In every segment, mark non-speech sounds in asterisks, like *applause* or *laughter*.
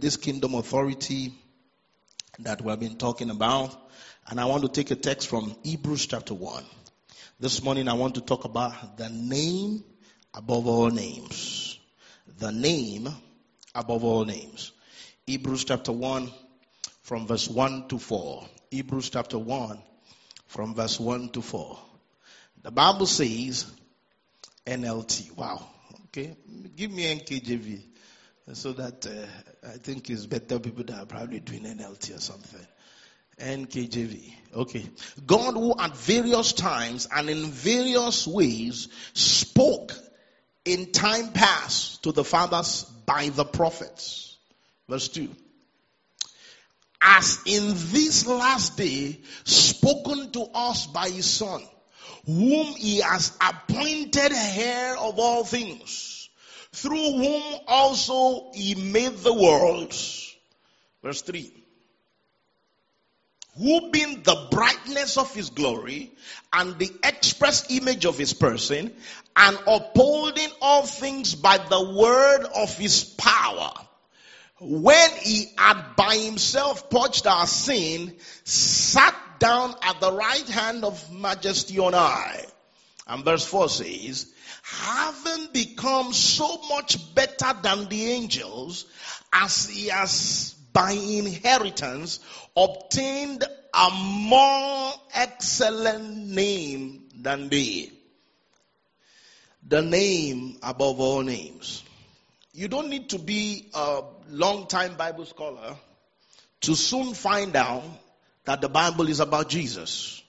this kingdom authority that we've been talking about. And I want to take a text from Hebrews chapter 1. This morning I want to talk about the name above all names. The name above all names. Hebrews chapter 1 from verse 1 to 4. Hebrews chapter 1 from verse 1 to 4. The Bible says, NLT. Wow. Okay. Give me NKJV so that uh, I think it's better people that are probably doing NLT or something. NKJV. Okay. God who at various times and in various ways spoke in time past to the fathers by the prophets. Verse 2. As in this last day spoken to us by his son, whom he has appointed heir of all things, through whom also he made the worlds. Verse 3 who being the brightness of his glory and the express image of his person, and upholding all things by the word of his power, when he had by himself purged our sin, sat down at the right hand of majesty on high. And verse 4 says, having become so much better than the angels, as he has by inheritance obtained a more excellent name than they. The name above all names. You don't need to be a long time Bible scholar to soon find out that the Bible is about Jesus.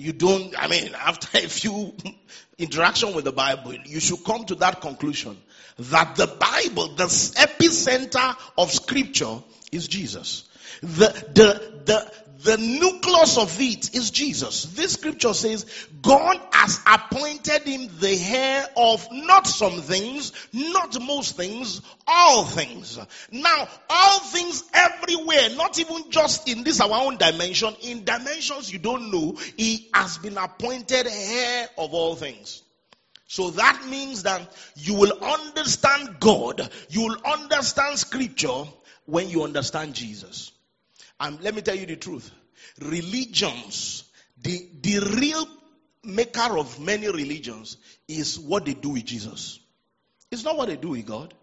You don't, I mean, *laughs* after a few *laughs* interaction with the Bible, you should come to that conclusion that the Bible, the epicenter of scripture is Jesus. The, the, the, the nucleus of it is Jesus. This scripture says God has appointed him the heir of not some things, not most things, all things. Now, all things everywhere, not even just in this our own dimension, in dimensions you don't know, he has been appointed heir of all things. So that means that you will understand God, you will understand scripture when you understand Jesus. And let me tell you the truth. Religions, the, the real maker of many religions is what they do with Jesus. It's not what they do with God.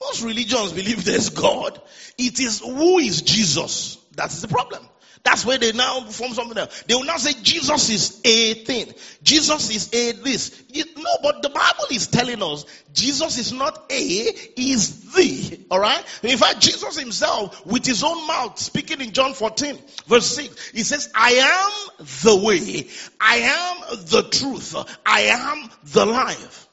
Most religions believe there's God. It is who is Jesus. That's the problem. That's where they now form something else. They will now say Jesus is a thing. Jesus is a this. No, but the Bible is telling us Jesus is not a, is the. Alright? In fact, Jesus himself, with his own mouth, speaking in John 14, verse 6, he says, I am the way. I am the truth. I am the life.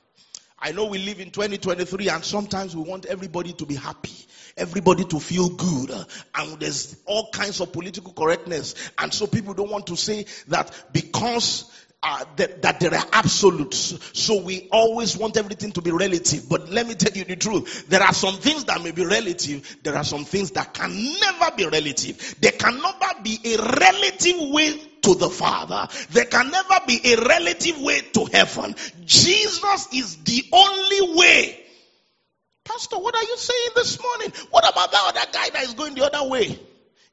I know we live in 2023 and sometimes we want everybody to be happy everybody to feel good. And there's all kinds of political correctness. And so people don't want to say that because uh, that, that, there are absolutes. So we always want everything to be relative. But let me tell you the truth. There are some things that may be relative. There are some things that can never be relative. There can never be a relative way to the Father. There can never be a relative way to heaven. Jesus is the only way Pastor, what are you saying this morning? What about that other guy that is going the other way?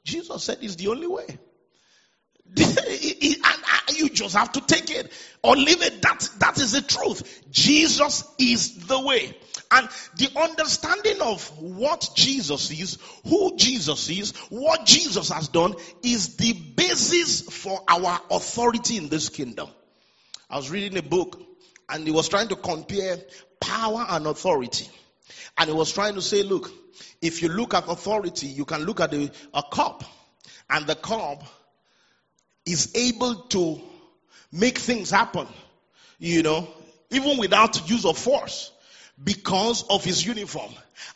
Jesus said it's the only way. *laughs* and uh, you just have to take it or leave it. That, that is the truth. Jesus is the way. And the understanding of what Jesus is, who Jesus is, what Jesus has done is the basis for our authority in this kingdom. I was reading a book and he was trying to compare power and authority. And he was trying to say, look, if you look at authority, you can look at a, a cup, and the cop is able to make things happen, you know, even without use of force because of his uniform.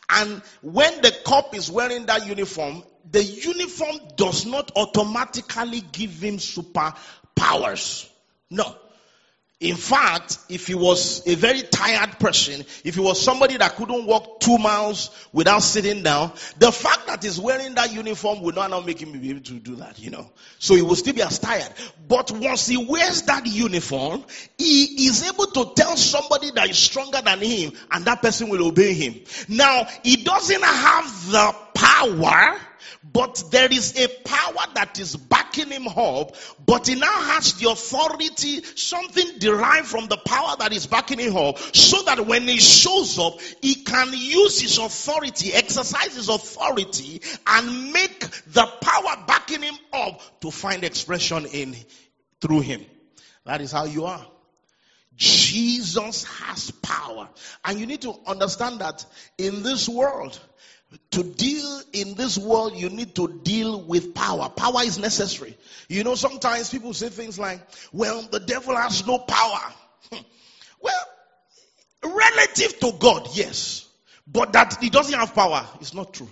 And when the cop is wearing that uniform, the uniform does not automatically give him superpowers. No. In fact, if he was a very tired person, if he was somebody that couldn't walk two miles without sitting down, the fact that he's wearing that uniform would not now make him be able to do that, you know. So he will still be as tired. But once he wears that uniform, he is able to tell somebody that is stronger than him and that person will obey him. Now, he doesn't have the power but there is a power that is backing him up, but he now has the authority, something derived from the power that is backing him up, so that when he shows up, he can use his authority, exercise his authority, and make the power backing him up to find expression in through him. That is how you are. Jesus has power. And you need to understand that in this world, to deal in this world, you need to deal with power. Power is necessary. You know, sometimes people say things like, well, the devil has no power. Hmm. well, relative to God, yes. But that he doesn't have power is not true.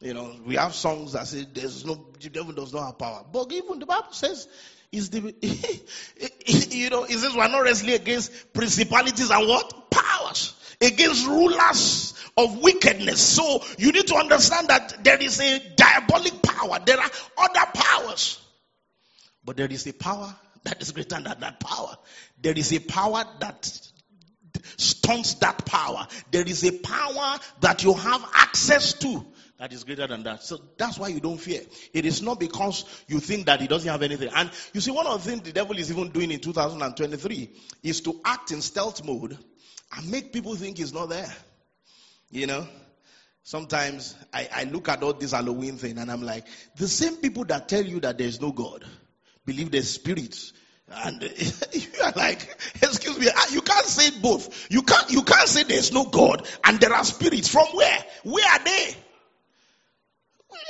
You know, we have songs that say there's no the devil does not have power. But even the Bible says is the *laughs* you know, it says we're not wrestling against principalities and what? Powers. Against rulers of wickedness. So you need to understand that there is a diabolic power. There are other powers. But there is a power that is greater than that power. There is a power that stunts that power. There is a power that you have access to that is greater than that. So that's why you don't fear. It is not because you think that he doesn't have anything. And you see, one of the things the devil is even doing in 2023 is to act in stealth mode and make people think he's not there. You know, sometimes I, I look at all this Halloween thing and I'm like, the same people that tell you that there's no God believe there's spirits. And *laughs* you are like, excuse me, ah, you can't say both. You can't, you can't say there's no God and there are spirits. From where? Where are they?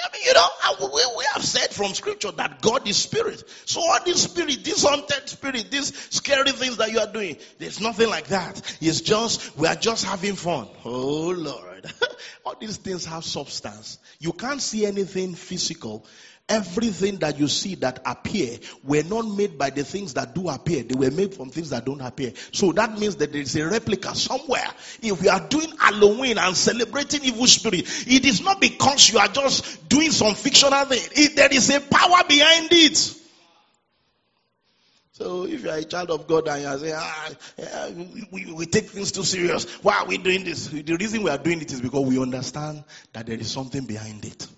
I mean, you know, we, we have said from scripture that God is spirit. So all this spirit, this haunted spirit, these scary things that you are doing, there's nothing like that. It's just, we are just having fun. Oh Lord. *laughs* all these things have substance. You can't see anything physical Everything that you see that appear were not made by the things that do appear. They were made from things that don't appear. So that means that there is a replica somewhere. If we are doing Halloween and celebrating evil spirit, it is not because you are just doing some fictional thing. It, there is a power behind it. So if you are a child of God and you are saying, ah, yeah, we, we take things too serious, why are we doing this? The reason we are doing it is because we understand that there is something behind it.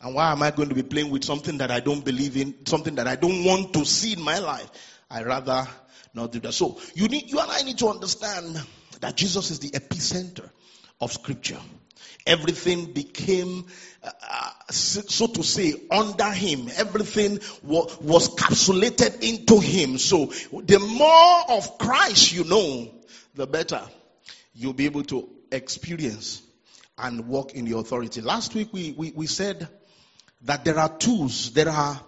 And why am I going to be playing with something that I don't believe in, something that I don't want to see in my life? I rather not do that. So you need, you and I need to understand that Jesus is the epicenter of scripture. Everything became, uh, so to say, under him. Everything was, was capsulated into him. So the more of Christ you know, the better you'll be able to experience and walk in the authority. Last week we, we, we said that there are tools, there are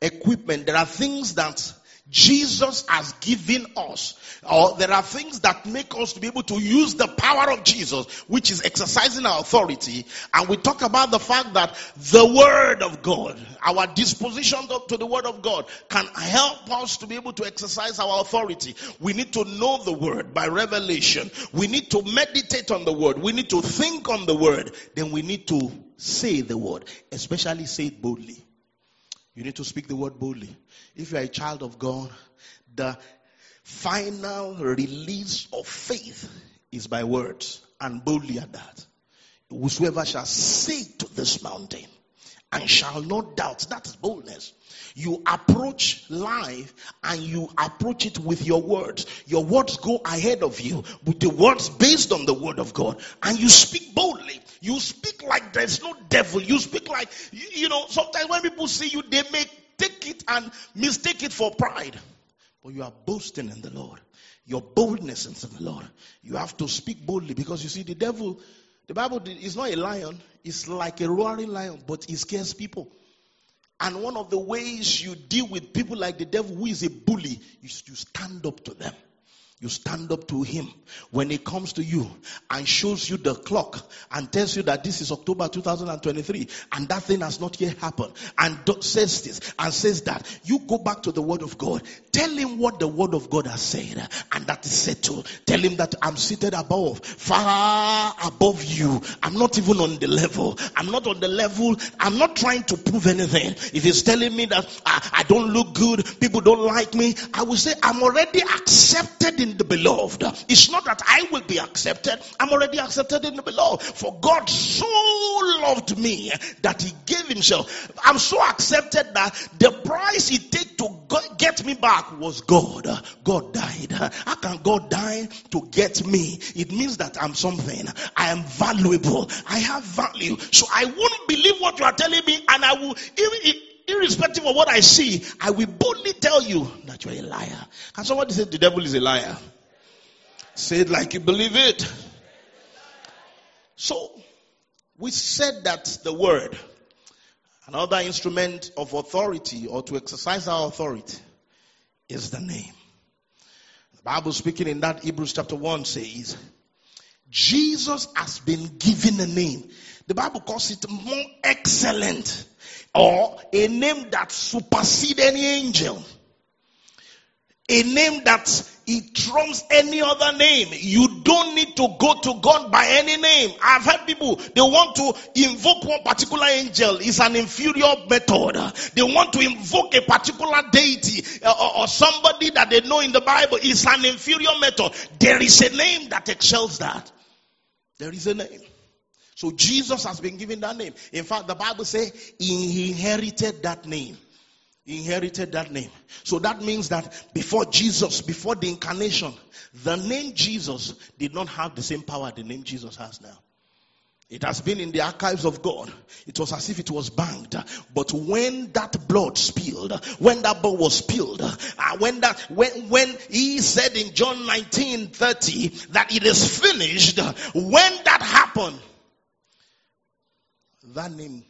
equipment, there are things that Jesus has given us, or there are things that make us to be able to use the power of Jesus, which is exercising our authority. And we talk about the fact that the Word of God, our disposition to the Word of God, can help us to be able to exercise our authority. We need to know the Word by revelation. We need to meditate on the Word. We need to think on the Word. Then we need to say the Word, especially say it boldly. You need to speak the word boldly. If you are a child of God, the final release of faith is by words and boldly at that. Whosoever shall say to this mountain and shall not doubt, that is boldness. You approach life and you approach it with your words. Your words go ahead of you with the words based on the word of God and you speak boldly. You speak like there's no devil. You speak like, you, you know, sometimes when people see you, they may take it and mistake it for pride. But you are boasting in the Lord. Your boldness is in the Lord. You have to speak boldly because you see, the devil, the Bible is not a lion, it's like a roaring lion, but he scares people. And one of the ways you deal with people like the devil who is a bully is you stand up to them. You stand up to him when he comes to you and shows you the clock and tells you that this is October 2023 and that thing has not yet happened and says this and says that, you go back to the word of God. Tell him what the word of God has said and that is settled. Tell him that I'm seated above, far above you. I'm not even on the level. I'm not on the level. I'm not trying to prove anything. If he's telling me that I, I don't look good, people don't like me, I will say I'm already accepted in the beloved. It's not that I will be accepted. I'm already accepted in the beloved. For God so loved me that he gave himself. I'm so accepted that the price he take to get me back was God. God died. How can God die to get me? It means that I'm something. I am valuable. I have value. So I won't believe what you are telling me and I will even irrespective of what I see, I will boldly tell you that you're a liar. Can somebody say the devil is a liar? Say it like you believe it. So, we said that the word, another instrument of authority or to exercise our authority, is the name. The Bible speaking in that Hebrews chapter 1 says, Jesus has been given a name. The Bible calls it more excellent or a name that supersedes any angel. A name that it trumps any other name. You don't need to go to God by any name. I've heard people, they want to invoke one particular angel. It's an inferior method. They want to invoke a particular deity uh, or, or somebody that they know in the Bible. It's an inferior method. There is a name that excels that. There is a name. So Jesus has been given that name. In fact, the Bible says he inherited that name. He inherited that name. So that means that before Jesus, before the incarnation, the name Jesus did not have the same power the name Jesus has now. It has been in the archives of God. It was as if it was banged. But when that blood spilled, when that blood was spilled, uh, when that, when, when he said in John 19, 30 that it is finished, when that happened, that name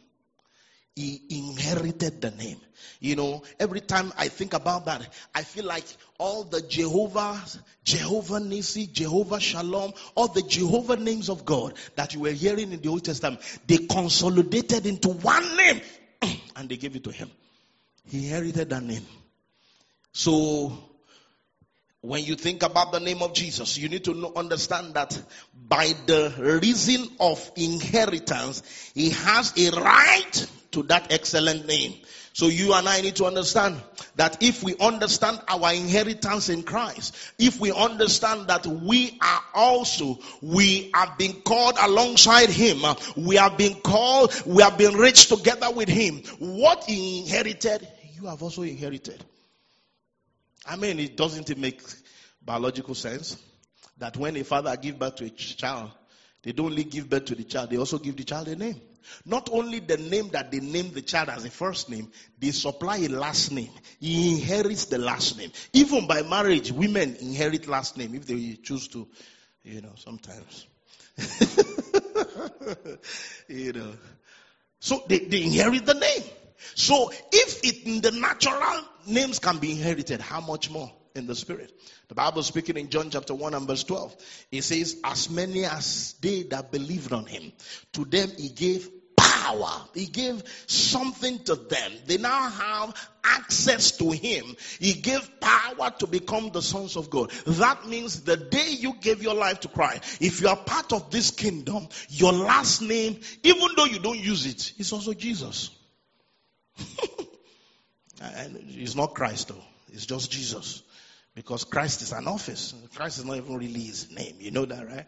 he inherited the name. You know, every time I think about that, I feel like all the Jehovah, Jehovah Nissi, Jehovah Shalom, all the Jehovah names of God that you were hearing in the Old Testament, they consolidated into one name *clears throat* and they gave it to him. He inherited that name. So, when you think about the name of Jesus, you need to know, understand that by the reason of inheritance, he has a right to that excellent name. So you and I need to understand that if we understand our inheritance in Christ, if we understand that we are also, we have been called alongside Him, we have been called, we have been rich together with Him. What He inherited, you have also inherited. I mean, it doesn't make biological sense that when a father gives birth to a child, they don't only give birth to the child, they also give the child a name. Not only the name that they name the child as a first name, they supply a last name. He inherits the last name. Even by marriage, women inherit last name if they choose to, you know, sometimes. *laughs* you know. So they, they inherit the name. So if it in the natural names can be inherited, how much more in the spirit? The Bible speaking in John chapter 1 and verse 12. It says, As many as they that believed on him, to them he gave power. He gave something to them. They now have access to him. He gave power to become the sons of God. That means the day you gave your life to Christ, if you are part of this kingdom, your last name, even though you don't use it, is also Jesus. *laughs* and it's not Christ though. It's just Jesus. Because Christ is an office. Christ is not even really his name. You know that, right?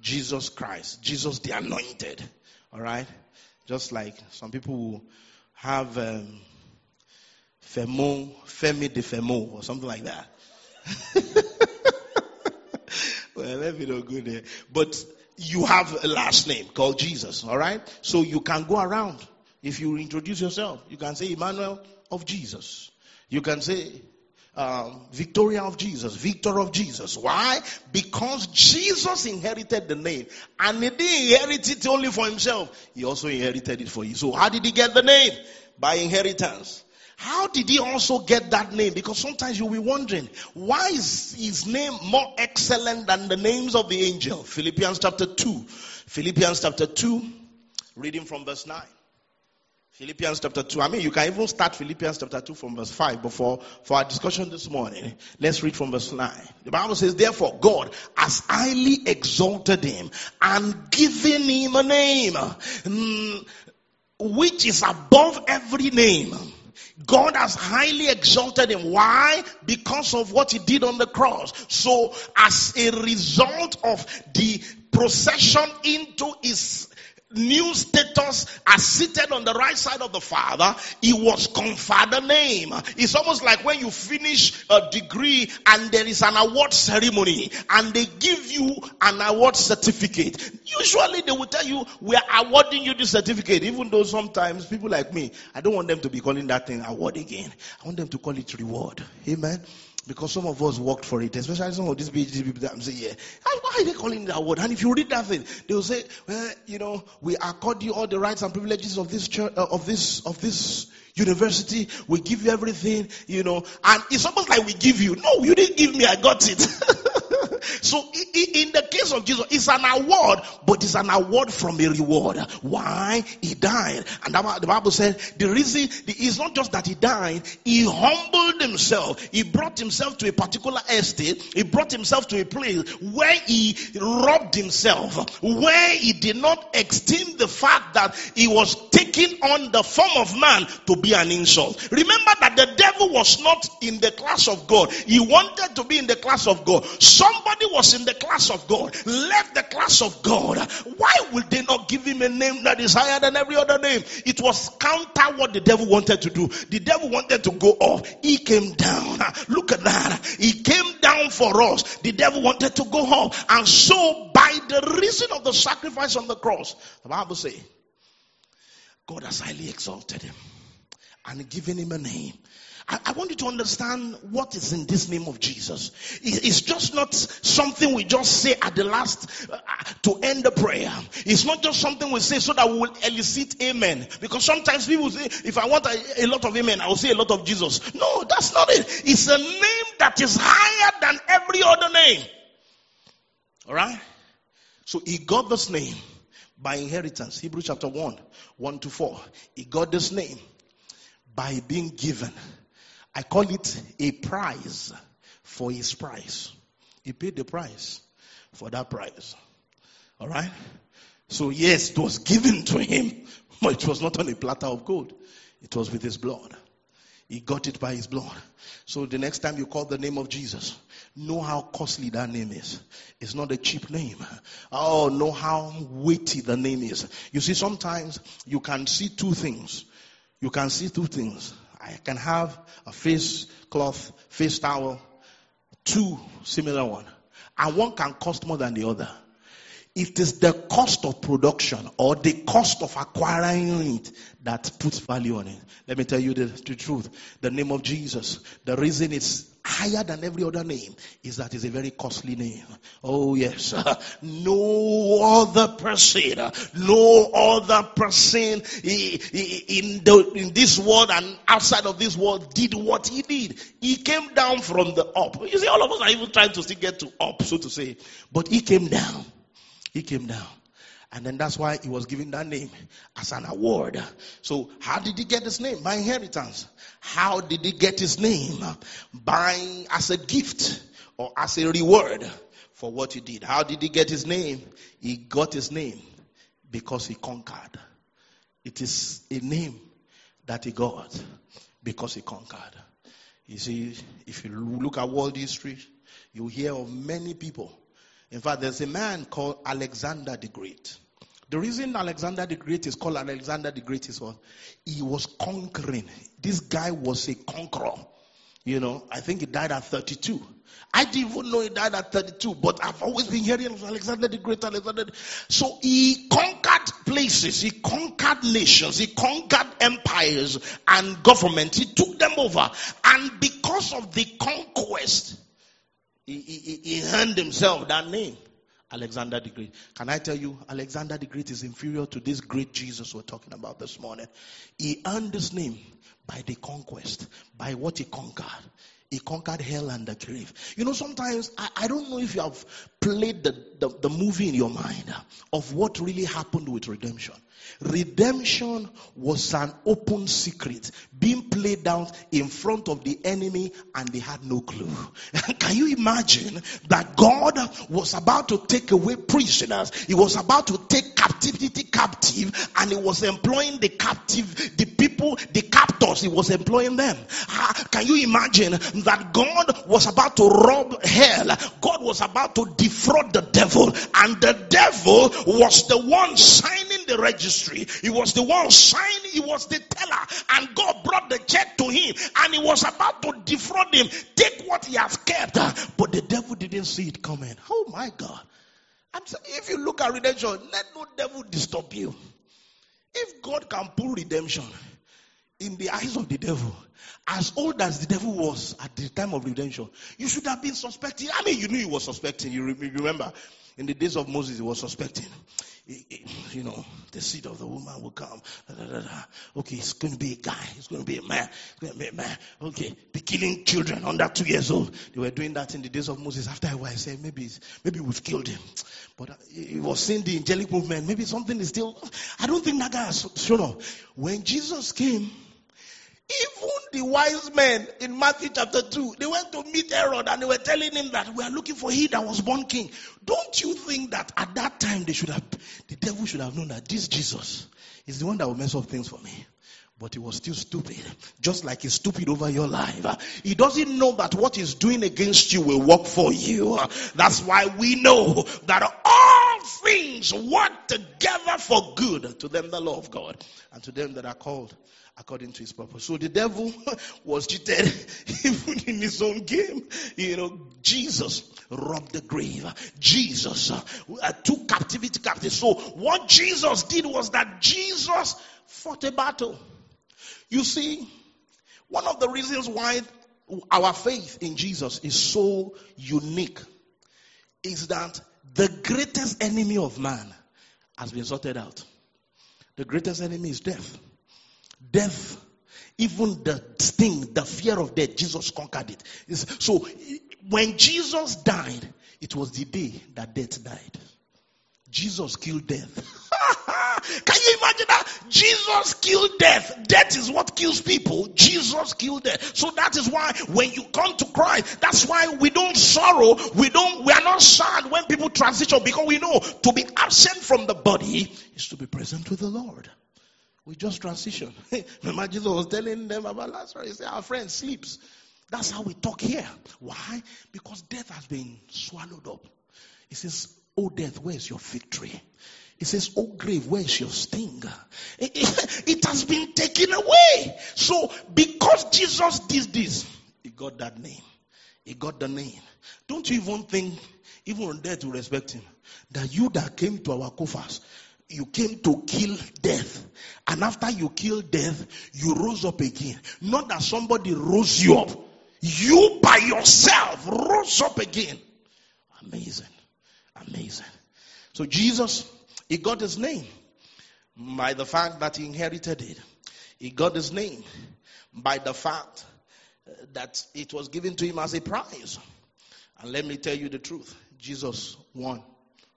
Jesus Christ. Jesus the anointed. All right? Just like some people who have um, Femo, Femi de Femo, or something like that. *laughs* well, let me not go there. But you have a last name called Jesus, all right? So you can go around. If you introduce yourself, you can say Emmanuel of Jesus. You can say um, Victoria of Jesus, Victor of Jesus. Why? Because Jesus inherited the name and he didn't inherit it only for himself. He also inherited it for you. So how did he get the name? By inheritance. How did he also get that name? Because sometimes you'll be wondering, why is his name more excellent than the names of the angel? Philippians chapter 2. Philippians chapter 2, reading from verse 9. Philippians chapter 2. I mean, you can even start Philippians chapter 2 from verse 5 before for our discussion this morning. Let's read from verse 9. The Bible says, Therefore, God has highly exalted him and given him a name mm, which is above every name. God has highly exalted him. Why? Because of what he did on the cross. So, as a result of the procession into his new status as seated on the right side of the Father, he was conferred a name. It's almost like when you finish a degree and there is an award ceremony and they give you an award certificate. Usually they will tell you, we are awarding you this certificate, even though sometimes people like me, I don't want them to be calling that thing award again. I want them to call it reward. Amen. Because some of us worked for it, especially some of these PhD people that I'm saying, yeah, why are they calling that word? And if you read that thing, they will say, well, you know, we accord you all the rights and privileges of this church, uh, of this, of this university. We give you everything, you know, and it's almost like we give you. No, you didn't give me, I got it. *laughs* so in the case of Jesus, it's an award, but it's an award from a reward. Why? He died. And the Bible said the reason is not just that he died, he humbled himself. He brought himself to a particular estate. He brought himself to a place where he robbed himself, where he did not esteem the fact that he was taking on the form of man to be an insult. Remember that the devil was not in the class of God. He wanted to be in the class of God. Somebody was in the class of God, left the class of God. Why would they not give him a name that is higher than every other name? It was counter what the devil wanted to do. The devil wanted to go up. He came down. *laughs* Look at that. He came down for us. The devil wanted to go up. And so by the reason of the sacrifice on the cross, the Bible says, God has highly exalted him and given him a name. I, want you to understand what is in this name of Jesus. It, it's just not something we just say at the last uh, to end the prayer. It's not just something we say so that we will elicit amen. Because sometimes people say, if I want a, a lot of amen, I will say a lot of Jesus. No, that's not it. It's a name that is higher than every other name. Alright? So he got this name by inheritance. Hebrew chapter 1, 1 to 4. He got this name by being given. I call it a prize for his price. He paid the price for that prize. All right? So, yes, it was given to him, *laughs* but it was not on a platter of gold, it was with his blood. He got it by his blood. So, the next time you call the name of Jesus, know how costly that name is. It's not a cheap name. Oh, know how weighty the name is. You see, sometimes you can see two things you can see two things. I can have a face cloth, face towel, two similar one, and one can cost more than the other. It is the cost of production or the cost of acquiring it that puts value on it. Let me tell you the, the truth. The name of Jesus, the reason it's higher than every other name is that it's a very costly name. Oh yes. *laughs* no other person, no other person in the, in this world and outside of this world did what he did. He came down from the up. You see, all of us are even trying to still get to up, so to say. But he came down. He came down. And then that's why he was given that name as an award. So how did he get his name? By inheritance. How did he get his name? By, as a gift or as a reward for what he did. How did he get his name? He got his name because he conquered. It is a name that he got because he conquered. You see, if you look at world history, you hear of many people in fact, there's a man called Alexander the Great. The reason Alexander the Great is called Alexander the Great is what? He was conquering. This guy was a conqueror. You know, I think he died at 32. I didn't even know he died at 32, but I've always been hearing of Alexander the Great, Alexander. So he conquered places, he conquered nations, he conquered empires and governments, he took them over. And because of the conquest, he, he, he earned himself that name, Alexander the Great. Can I tell you, Alexander the Great is inferior to this great Jesus we're talking about this morning. He earned his name by the conquest, by what he conquered. He conquered hell and the grave. You know, sometimes I, I don't know if you have played the, the, the movie in your mind of what really happened with redemption. Redemption was an open secret being played out in front of the enemy and they had no clue. *laughs* Can you imagine that God was about to take away prisoners? He was about to take captivity captive and he was employing the captive, the people, the captors, he was employing them. Can you imagine that God was about to rob hell? God was about to defraud the devil and the devil was the one signing the registry. He was the one signing, he was the teller and God brought the check to him and he was about to defraud him. Take what he has kept. But the devil didn't see it coming. Oh my God. I'm saying, if you look at redemption, let no devil disturb you. If God can pull redemption in the eyes of the devil, as old as the devil was at the time of redemption, you should have been suspecting. I mean, you knew he was suspecting. You remember in the days of Moses, he was suspecting. You know, the seed of the woman will come. Okay, it's going to be a guy. It's going to be a man. It's going to be a man. Okay, be killing children under two years old. They were doing that in the days of Moses. After a while, I said, maybe, maybe we've killed him. But uh, he was seeing the angelic movement. Maybe something is still. I don't think that guy has shown up. When Jesus came, even the wise men in Matthew chapter 2, they went to meet Herod and they were telling him that we are looking for he that was born king. Don't you think that at that time they should have, the devil should have known that this Jesus is the one that will mess up things for me? But he was still stupid, just like he's stupid over your life. He doesn't know that what he's doing against you will work for you. That's why we know that all things work together for good to them that love God and to them that are called according to his purpose. So the devil *laughs* was cheated *laughs* even in his own game. You know, Jesus robbed the grave. Jesus uh, took captivity captive. So what Jesus did was that Jesus fought a battle. You see, one of the reasons why our faith in Jesus is so unique is that the greatest enemy of man has been sorted out. The greatest enemy is death. Death, even the sting, the fear of death, Jesus conquered it. So when Jesus died, it was the day that death died. Jesus killed death. *laughs* Can you imagine that? Jesus killed death. Death is what kills people. Jesus killed death. So that is why when you come to Christ, that's why we don't sorrow. We don't, we are not sad when people transition because we know to be absent from the body is to be present with the Lord. We just transition. Remember, Jesus was telling them about Lazarus. He said, Our friend sleeps. That's how we talk here. Why? Because death has been swallowed up. He says, Oh, death, where's your victory? He says, Oh, grave, where's your sting? *laughs* It, it, it has been taken away. So, because Jesus did this, he got that name. He got the name. Don't you even think, even on death, to respect him? That you that came to our coffers, you came to kill death. And after you killed death, you rose up again. Not that somebody rose you up. You by yourself rose up again. Amazing. Amazing. So Jesus, he got his name by the fact that he inherited it. He got his name by the fact uh, that it was given to him as a prize. And let me tell you the truth. Jesus won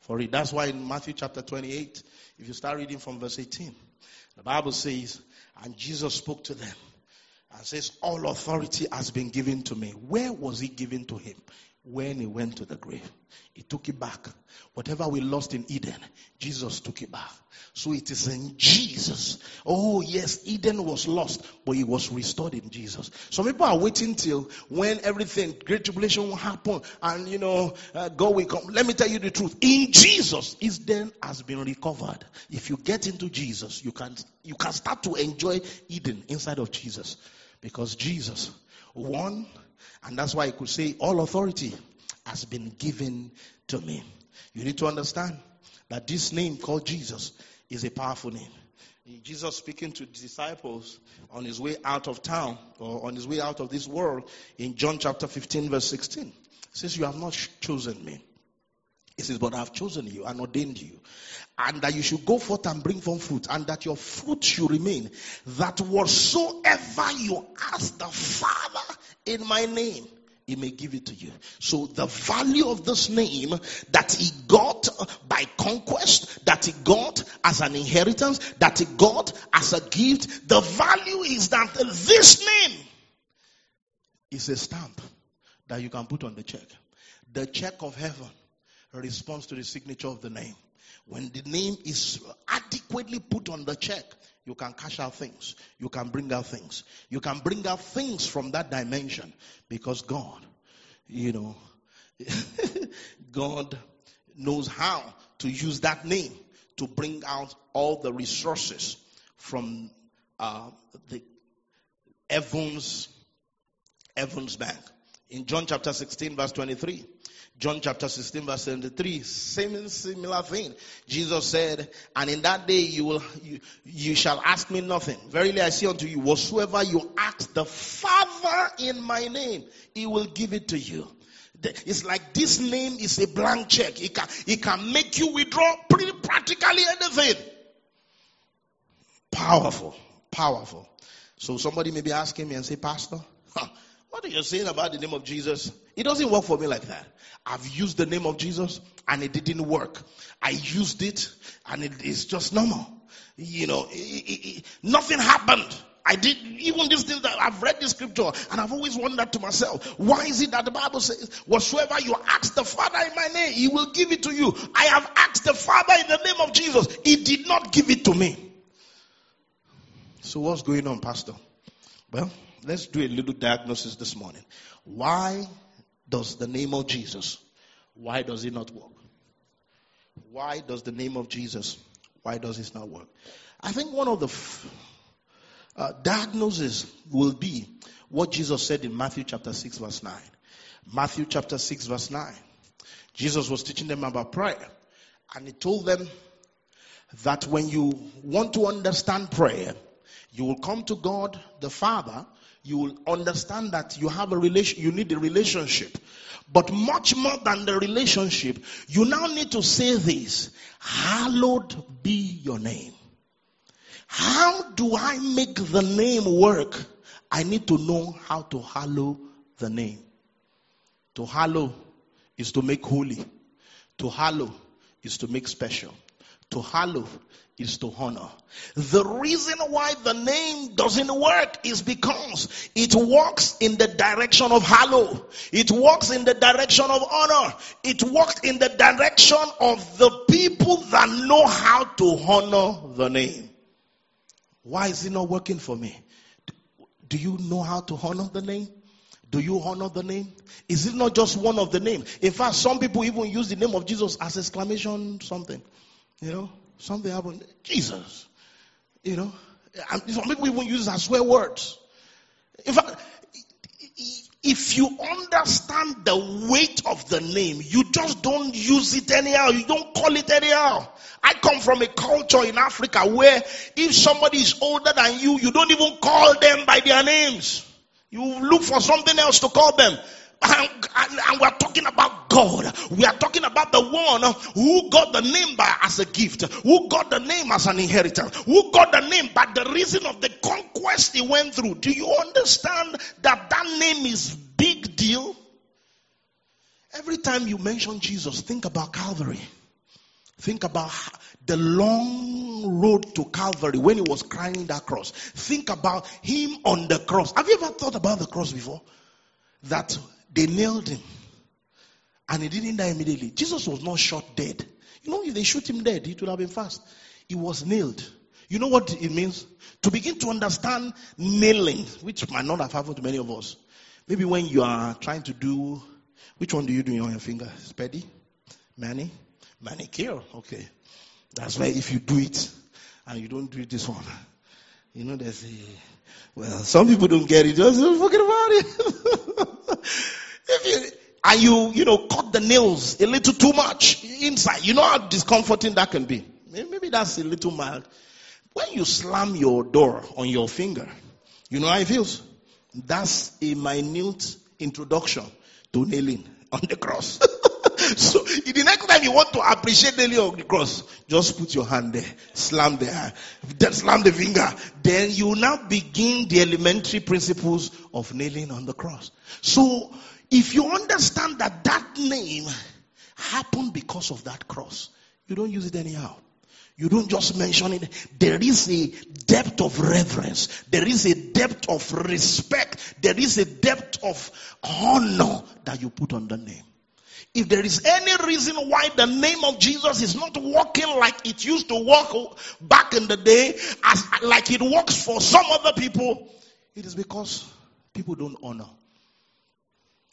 for it. That's why in Matthew chapter 28, if you start reading from verse 18, the Bible says, and Jesus spoke to them and says, All authority has been given to me. Where was it given to him? When he went to the grave. He took it back. Whatever we lost in Eden, Jesus took it back. So it is in Jesus. Oh, yes, Eden was lost, but it was restored in Jesus. Some people are waiting till when everything, great tribulation will happen, and you know, uh, God will come. Let me tell you the truth. In Jesus, Eden has been recovered. If you get into Jesus, you can you can start to enjoy Eden inside of Jesus, because Jesus won, and that's why he could say, "All authority has been given to me." You need to understand that this name called Jesus is a powerful name. Jesus speaking to disciples on his way out of town or on his way out of this world in John chapter 15 verse 16 says you have not chosen me He says, But I have chosen you and ordained you, and that you should go forth and bring forth fruit, and that your fruit should remain, that whatsoever you ask the Father in my name, he may give it to you. So the value of this name that he got by conquest, that he got as an inheritance, that he got as a gift, the value is that this name is a stamp that you can put on the check. The check of heaven responds to the signature of the name. When the name is adequately put on the check, you can cash out things. You can bring out things. You can bring out things from that dimension because God, you know, *laughs* God knows how to use that name to bring out all the resources from uh, the Evans Evans Bank. In John chapter 16, verse 23, John chapter 16 verse 73, same similar thing. Jesus said, and in that day you will, you, you shall ask me nothing. Verily I say unto you, whatsoever you ask the Father in my name, he will give it to you. It's like this name is a blank check. It can, it can make you withdraw pretty practically anything. Powerful, powerful. So somebody may be asking me and say, Pastor, *laughs* huh, what are you saying about the name of Jesus? It doesn't work for me like that. I've used the name of Jesus and it didn't work. I used it and it is just normal. You know, it, it, it, nothing happened. I did even these things that I've read the scripture and I've always wondered to myself, why is it that the Bible says, whatsoever you ask the Father in my name, he will give it to you. I have asked the Father in the name of Jesus. He did not give it to me. So what's going on, Pastor? Well, let's do a little diagnosis this morning. Why does the name of Jesus, why does it not work? Why does the name of Jesus, why does it not work? I think one of the f- uh, diagnoses will be what Jesus said in Matthew chapter 6 verse 9. Matthew chapter 6 verse 9. Jesus was teaching them about prayer and he told them that when you want to understand prayer, you will come to God the Father you will understand that you have a relation, you need a relationship. But much more than the relationship, you now need to say this, hallowed be your name. How do I make the name work? I need to know how to hallow the name. To hallow is to make holy. To hallow is to make special. To hallow is to honor. The reason why the name doesn't work is because it walks in the direction of hallow. It walks in the direction of honor. It walks in the direction of the people that know how to honor the name. Why is it not working for me? Do you know how to honor the name? Do you honor the name? Is it not just one of the name? In fact, some people even use the name of Jesus as exclamation something. You know, something happened. Jesus. You know, and some people even use as swear words. In fact, if you understand the weight of the name, you just don't use it anyhow. You don't call it anyhow. I come from a culture in Africa where if somebody is older than you, you don't even call them by their names. You look for something else to call them. And, and, and, we're talking about God. We are talking about the one who got the name by as a gift, who got the name as an inheritance, who got the name by the reason of the conquest he went through. Do you understand that that name is big deal? Every time you mention Jesus, think about Calvary. Think about the long road to Calvary when he was crying that cross. Think about him on the cross. Have you ever thought about the cross before? That they nailed him. And he didn't die immediately. Jesus was not shot dead. You know, if they shoot him dead, it would have been fast. He was nailed. You know what it means? To begin to understand nailing, which might not have happened to many of us. Maybe when you are trying to do, which one do you do on your finger? Speddy? Mani? Manicure? Okay. That's why if you do it and you don't do this one, you know, there's a, well, some people don't get it. Just uh, forget about it. *laughs* And you, you know, cut the nails a little too much inside, you know how discomforting that can be. Maybe that's a little mild. When you slam your door on your finger, you know how it feels? That's a minute introduction to nailing on the cross. *laughs* so the next time you want to appreciate the on the cross, just put your hand there, slam the then slam the finger. Then you now begin the elementary principles of nailing on the cross. So if you understand that that name happened because of that cross, you don't use it anyhow. You don't just mention it. There is a depth of reverence. There is a depth of respect. There is a depth of honor that you put on the name. If there is any reason why the name of Jesus is not working like it used to work back in the day, as like it works for some other people, it is because people don't honor.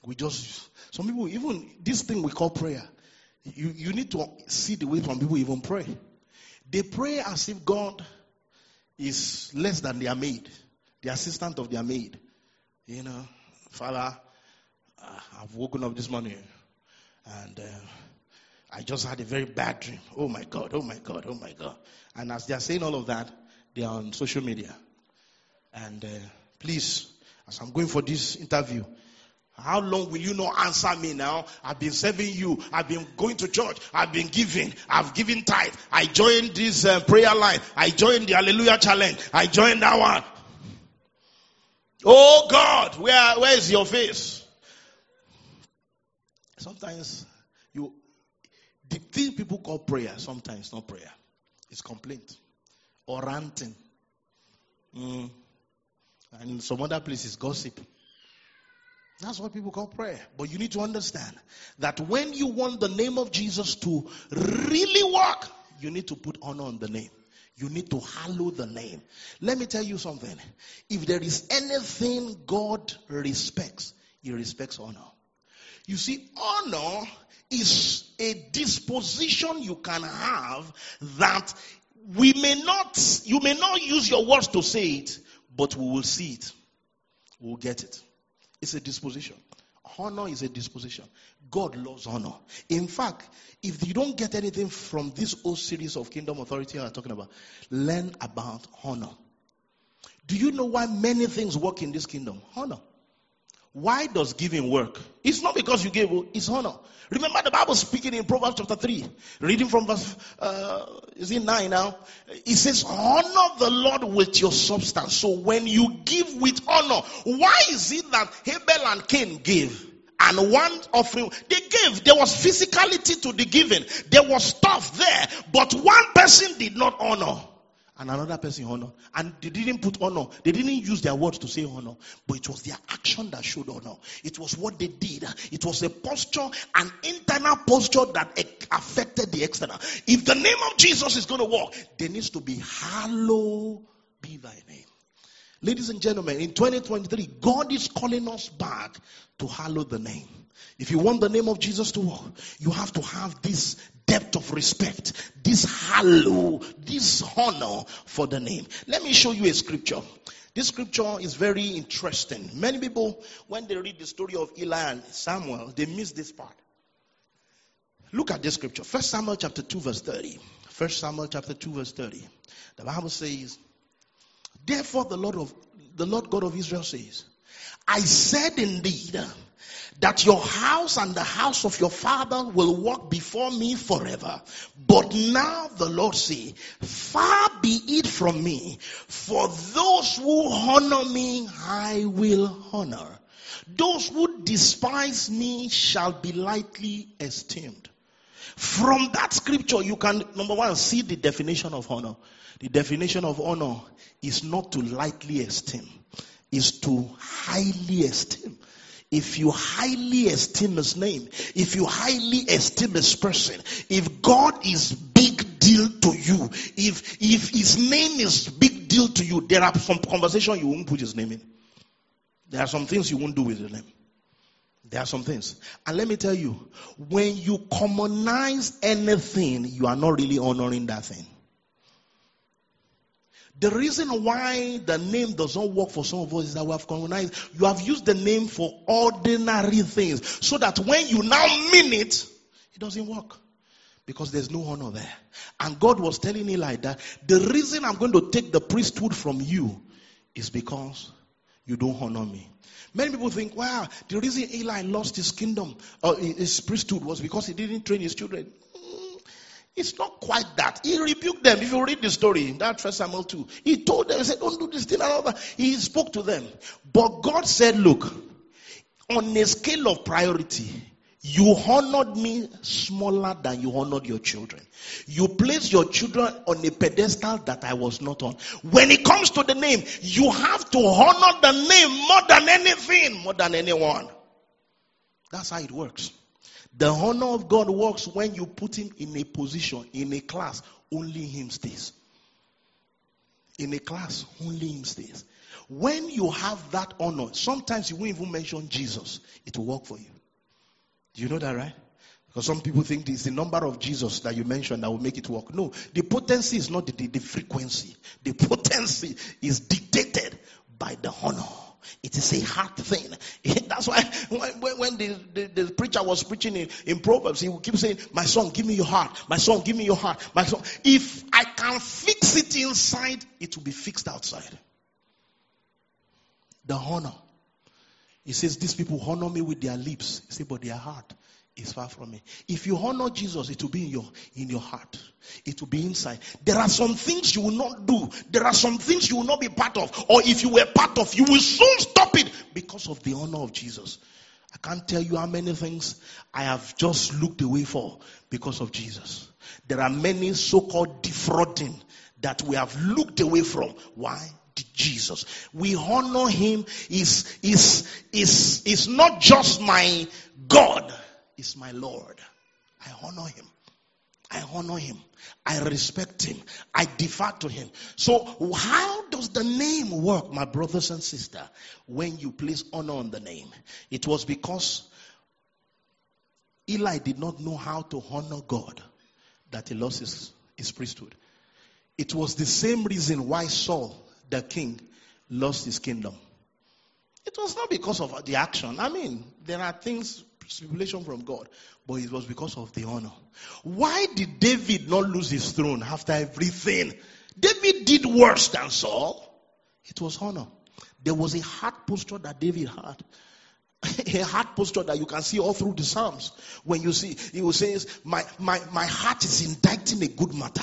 We just some people even this thing we call prayer. You you need to see the way some people even pray. They pray as if God is less than their maid, the assistant of their maid. You know, Father, uh, I've woken up this morning and uh, I just had a very bad dream. Oh my God, oh my God, oh my God. And as they are saying all of that, they are on social media. And uh, please, as I'm going for this interview, how long will you not answer me now? I've been serving you. I've been going to church. I've been giving. I've given tithe. I joined this uh, prayer line. I joined the Hallelujah Challenge. I joined that one. Oh God, where, where is your face? Sometimes you, the thing people call prayer, sometimes not prayer. It's complaint or ranting. Mm. And in some other places, gossip. That's what people call prayer. But you need to understand that when you want the name of Jesus to really work, you need to put honor on the name. You need to hallow the name. Let me tell you something. If there is anything God respects, He respects honor. You see, honor is a disposition you can have that we may not, you may not use your words to say it, but we will see it. We'll get it. It's a disposition. Honor is a disposition. God loves honor. In fact, if you don't get anything from this whole series of kingdom authority I'm talking about, learn about honor. Do you know why many things work in this kingdom? Honor. Why does giving work? It's not because you gave, it's honor. Remember the Bible speaking in Proverbs chapter 3, reading from verse, uh, is it 9 now? It says, honor the Lord with your substance. So when you give with honor, why is it that Abel and Cain gave? And one offering, they gave. There was physicality to the giving. There was stuff there, but one person did not honor and another person honor. And they didn't put honor. They didn't use their words to say honor, but it was their action that showed honor. It was what they did. It was a posture, an internal posture that affected the external. If the name of Jesus is going to work, there needs to be hallowed be thy name. Ladies and gentlemen, in 2023, God is calling us back to hallow the name. If you want the name of Jesus to work, you have to have this depth of respect, this hallow, this honor for the name. Let me show you a scripture. This scripture is very interesting. Many people, when they read the story of Eli and Samuel, they miss this part. Look at this scripture. First Samuel chapter 2 verse 30. First Samuel chapter 2 verse 30. The Bible says, Therefore the Lord of the Lord God of Israel says, I said indeed that your house and the house of your father will walk before me forever. But now the Lord say, far be it from me, for those who honor me, I will honor. Those who despise me shall be lightly esteemed. From that scripture, you can, number one, see the definition of honor. The definition of honor is not to lightly esteem, is to highly esteem if you highly esteem his name, if you highly esteem his person, if God is big deal to you, if if his name is big deal to you, there are some conversation you won't put his name in. There are some things you won't do with his name. There are some things. And let me tell you, when you commonize anything, you are not really honoring that thing. The reason why the name does not work for some of us is that we have colonized. You have used the name for ordinary things. So that when you now mean it, it doesn't work. Because there's no honor there. And God was telling Eli that the reason I'm going to take the priesthood from you is because you don't honor me. Many people think, wow, the reason Eli lost his kingdom, or his priesthood, was because he didn't train his children. It's not quite that. He rebuked them. If you read the story, in that first Samuel 2, he told them, he said, don't do this thing and all that. He spoke to them. But God said, look, on a scale of priority, you honored me smaller than you honored your children. You placed your children on a pedestal that I was not on. When it comes to the name, you have to honor the name more than anything, more than anyone. That's how it works. The honor of God works when you put him in a position, in a class, only him stays. In a class, only him stays. When you have that honor, sometimes you won't even mention Jesus. It will work for you. Do you know that, right? Because some people think it's the number of Jesus that you mentioned that will make it work. No, the potency is not the, the, the frequency. The *laughs* potency is dictated by the honor. It is a hard thing. *laughs* That's why when, when the, the, the, preacher was preaching in, in Proverbs, he would keep saying, My son, give me your heart. My son, give me your heart. My son. If I can fix it inside, it will be fixed outside. The honor. He says, These people honor me with their lips. He said, But their heart is far from me. If you honor Jesus, it will be in your in your heart. It will be inside. There are some things you will not do. There are some things you will not be part of. Or if you were part of, you will soon stop it because of the honor of Jesus. I can't tell you how many things I have just looked away for because of Jesus. There are many so-called defrauding that we have looked away from. Why? Jesus. We honor him is, is, is, is not just my God, is my Lord. I honor him. I honor him. I respect him. I defer to him. So how does the name work, my brothers and sisters, when you place honor on the name? It was because Eli did not know how to honor God that he lost his, his priesthood. It was the same reason why Saul the king lost his kingdom. It was not because of the action. I mean, there are things, tribulation from God, but it was because of the honor. Why did David not lose his throne after everything? David did worse than Saul. It was honor. There was a heart posture that David had. *laughs* a heart posture that you can see all through the Psalms. When you see, he will say, my, my, my heart is inditing a good matter.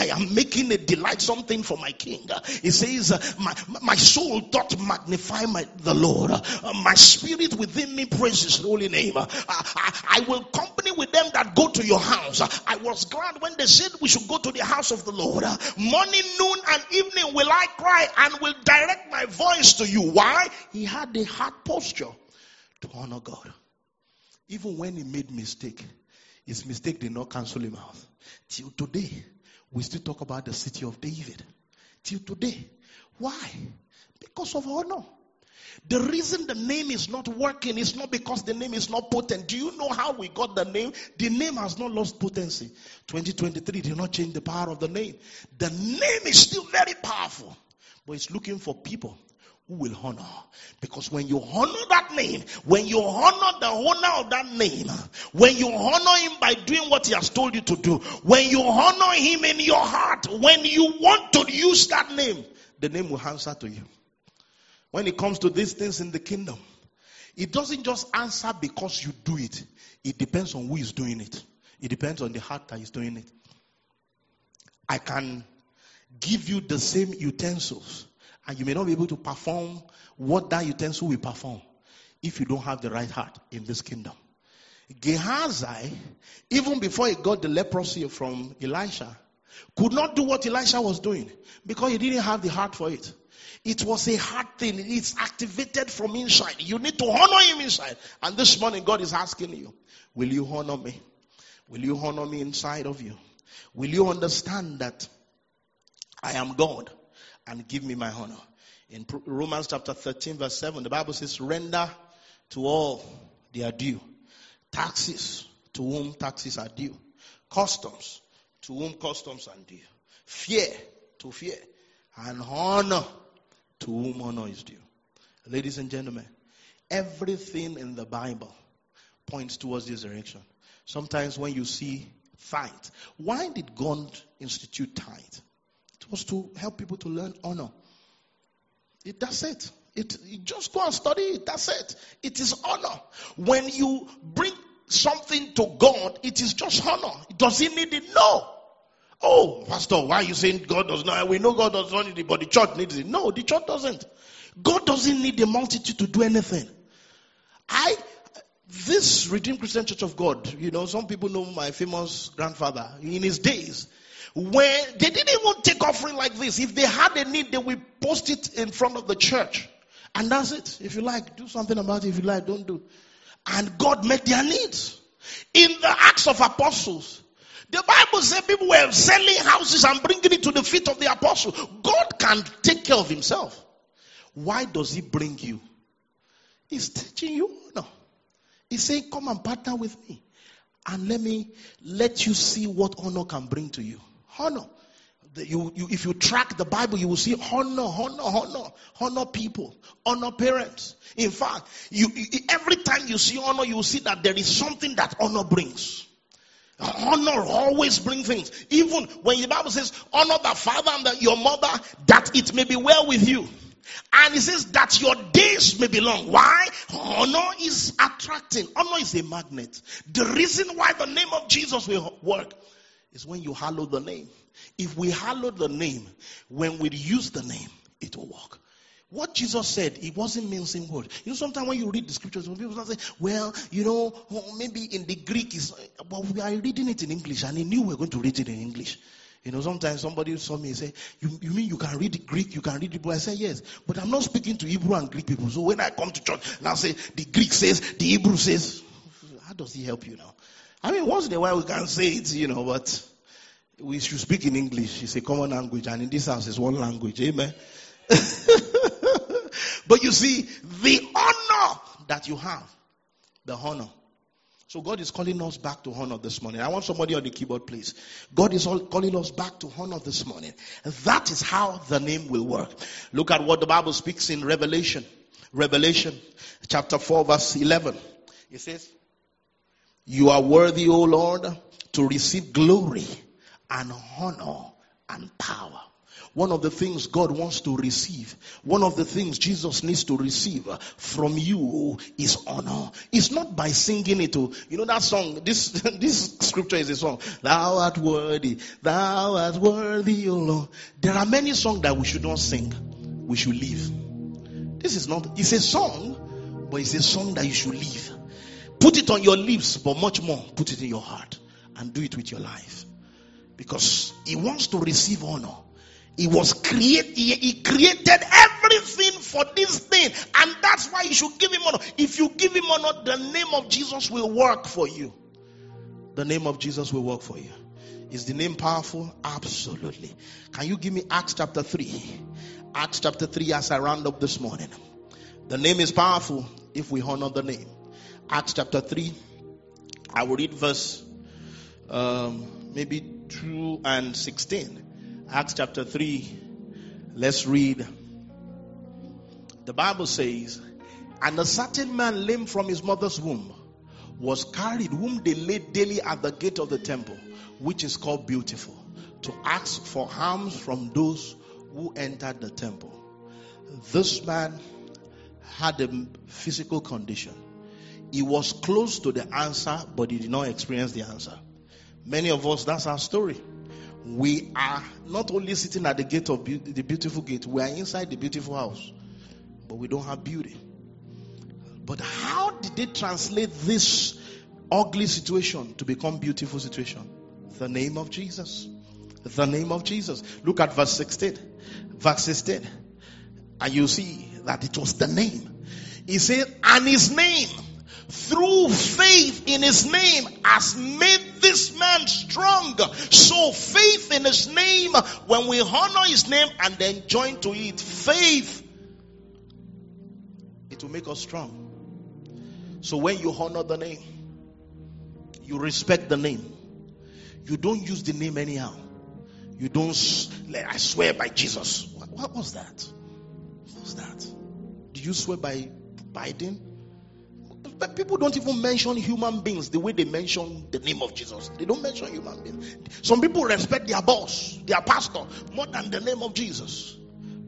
I am making a delight something for my king. He says, my, my soul doth magnify my, the Lord. My spirit within me praises his holy name. I, I, I will company with them that go to your house. I was glad when they said we should go to the house of the Lord. Morning, noon, and evening will I cry and will direct my voice to you. Why? He had a heart posture to honor God. Even when he made mistake, his mistake did not cancel him out. Till today, we still talk about the city of David. Till today. Why? Because of honor. The reason the name is not working is not because the name is not potent. Do you know how we got the name? The name has not lost potency. 2023 did not change the power of the name. The name is still very powerful, but it's looking for people who will honor. Because when you honor that name, when you honor the owner of that name, when you honor him by doing what he has told you to do, when you honor him in your heart, when you want to use that name, the name will answer to you. When it comes to these things in the kingdom, it doesn't just answer because you do it. It depends on who is doing it. It depends on the heart that is doing it. I can give you the same utensils and you may not be able to perform what that utensil will perform if you don't have the right heart in this kingdom. Gehazi, even before he got the leprosy from Elisha, could not do what Elisha was doing because he didn't have the heart for it. It was a hard thing. It's activated from inside. You need to honor him inside. And this morning, God is asking you, Will you honor me? Will you honor me inside of you? Will you understand that I am God? And give me my honor. In Romans chapter 13, verse 7, the Bible says, Render to all their due. Taxes to whom taxes are due. Customs to whom customs are due. Fear to fear. And honor to whom honor is due. Ladies and gentlemen, everything in the Bible points towards this direction. Sometimes when you see fight, why did God institute tithe? Was to help people to learn honor. It, that's it. It, you just go and study it. That's it. It is honor. When you bring something to God, it is just honor. Does he need it? No. Oh, Pastor, why are you saying God does not? We know God does not need it, but the church needs it. No, the church doesn't. God doesn't need the multitude to do anything. I, this Redeemed Christian Church of God, you know, some people know my famous grandfather in his days. When they didn't even take offering like this. If they had a need, they would post it in front of the church. And that's it. If you like, do something about it. If you like, don't do. And God met their needs. In the Acts of Apostles, the Bible said people were selling houses and bringing it to the feet of the apostle. God can take care of himself. Why does he bring you? He's teaching you honor. He's saying, Come and partner with me. And let me let you see what honor can bring to you. Honor. You, you, if you track the Bible, you will see honor, honor, honor, honor people, honor parents. In fact, you, every time you see honor, you will see that there is something that honor brings. Honor always brings things. Even when the Bible says, honor the father and the, your mother, that it may be well with you. And it says that your days may be long. Why? Honor is attracting. Honor is a magnet. The reason why the name of Jesus will work is when you hallow the name. If we hallow the name, when we use the name, it will work. What Jesus said, it wasn't mincing words. You know, sometimes when you read the scriptures, when people say, well, you know, oh, maybe in the Greek is, but we are reading it in English, and he knew we were going to read it in English. You know, sometimes somebody saw me and say, you, you mean you can read the Greek, you can read Hebrew? I say, yes. But I'm not speaking to Hebrew and Greek people. So when I come to church and I say, the Greek says, the Hebrew says, how does he help you now? I mean, once in a while we can say it, you know, but we should speak in English. It's a common language, and in this house it's one language. Amen. *laughs* but you see, the honor that you have, the honor. So God is calling us back to honor this morning. I want somebody on the keyboard, please. God is all calling us back to honor this morning. That is how the name will work. Look at what the Bible speaks in Revelation. Revelation chapter 4 verse 11. It says, You are worthy, O Lord, to receive glory and honor and power. One of the things God wants to receive, one of the things Jesus needs to receive from you is honor. It's not by singing it to, you know that song, this, *laughs* this scripture is a song. Thou art worthy, thou art worthy, O Lord. There are many songs that we should not sing. We should leave. This is not, it's a song, but it's a song that you should leave. Put it on your lips, but much more, put it in your heart and do it with your life. Because he wants to receive honor. He was created, he, created everything for this thing. And that's why you should give him honor. If you give him honor, the name of Jesus will work for you. The name of Jesus will work for you. Is the name powerful? Absolutely. Can you give me Acts chapter 3? Acts chapter 3 as I round up this morning. The name is powerful if we honor the name. Acts chapter 3. I will read verse um, maybe 2 and 16. Acts chapter 3. Let's read. The Bible says, And a certain man lame from his mother's womb was carried, whom they laid daily at the gate of the temple, which is called Beautiful, to ask for alms from those who entered the temple. This man had a physical condition. He was close to the answer, but he did not experience the answer. Many of us, that's our story. We are not only sitting at the gate of be- the beautiful gate, we are inside the beautiful house, but we don't have beauty. But how did they translate this ugly situation to become beautiful situation? The name of Jesus. The name of Jesus. Look at verse 16. Verse 16. And you see that it was the name. He said, and his name through faith in his name has made this man strong. So faith in his name, when we honor his name and then join to it faith, it will make us strong. So when you honor the name, you respect the name. You don't use the name anyhow. You don't, I swear by Jesus. What, was that? What was that? Did you swear by Biden? But people don't even mention human beings the way they mention the name of Jesus. They don't mention human beings. Some people respect their boss, their pastor, more than the name of Jesus.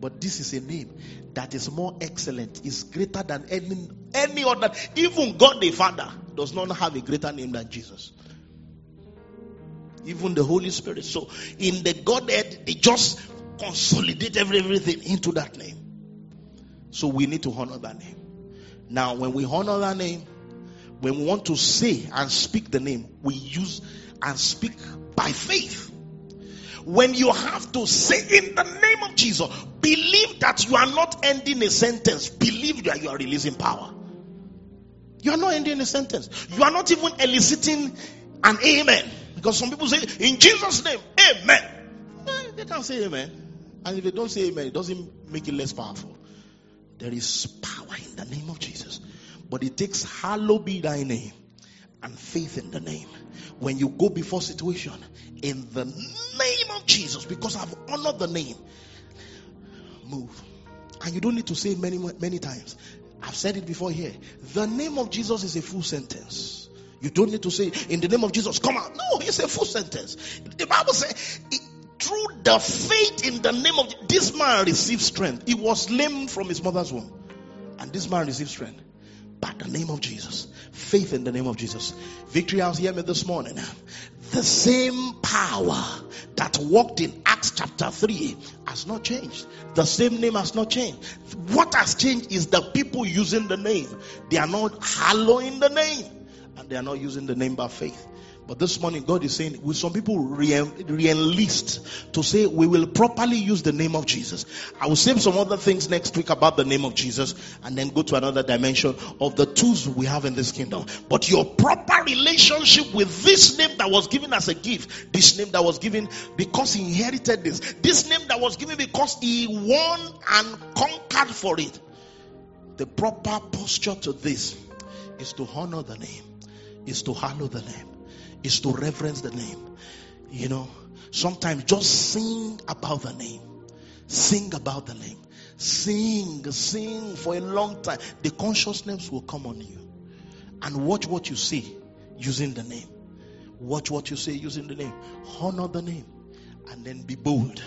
But this is a name that is more excellent, is greater than any any other. Even God the Father does not have a greater name than Jesus. Even the Holy Spirit. So in the Godhead, they just consolidate everything into that name. So we need to honor that name. Now, when we honor that name, when we want to say and speak the name, we use and speak by faith. When you have to say in the name of Jesus, believe that you are not ending a sentence, believe that you are releasing power. You are not ending a sentence. You are not even eliciting an amen. Because some people say, in Jesus' name, amen. Eh, they can't say amen. And if they don't say amen, it doesn't make it less powerful. There is power in the name of Jesus. But it takes hallowed be thy name and faith in the name. When you go before situation, in the name of Jesus, because I've honored the name, move. And you don't need to say many, many times. I've said it before here. The name of Jesus is a full sentence. You don't need to say, in the name of Jesus, come out. No, it's a full sentence. The Bible says, through the faith in the name of this man received strength. He was lame from his mother's womb. And this man received strength by the name of Jesus. Faith in the name of Jesus. Victory House, hear me this morning. The same power that walked in Acts chapter 3 has not changed. The same name has not changed. What has changed is the people using the name. They are not hallowing the name. And they are not using the name by faith. But this morning, God is saying, will some people re enlist to say, we will properly use the name of Jesus? I will save some other things next week about the name of Jesus and then go to another dimension of the tools we have in this kingdom. But your proper relationship with this name that was given as a gift, this name that was given because he inherited this, this name that was given because he won and conquered for it. The proper posture to this is to honor the name, is to hallow the name is to reverence the name. You know, sometimes just sing about the name. Sing about the name. Sing, sing for a long time. The consciousness will come on you. And watch what you say using the name. Watch what you say using the name. Honor the name. And then be bold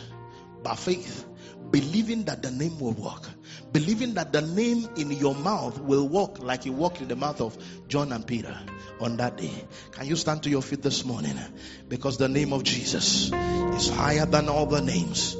by faith believing that the name will work, believing that the name in your mouth will work like it worked in the mouth of John and Peter on that day. Can you stand to your feet this morning? Because the name of Jesus is higher than all the names.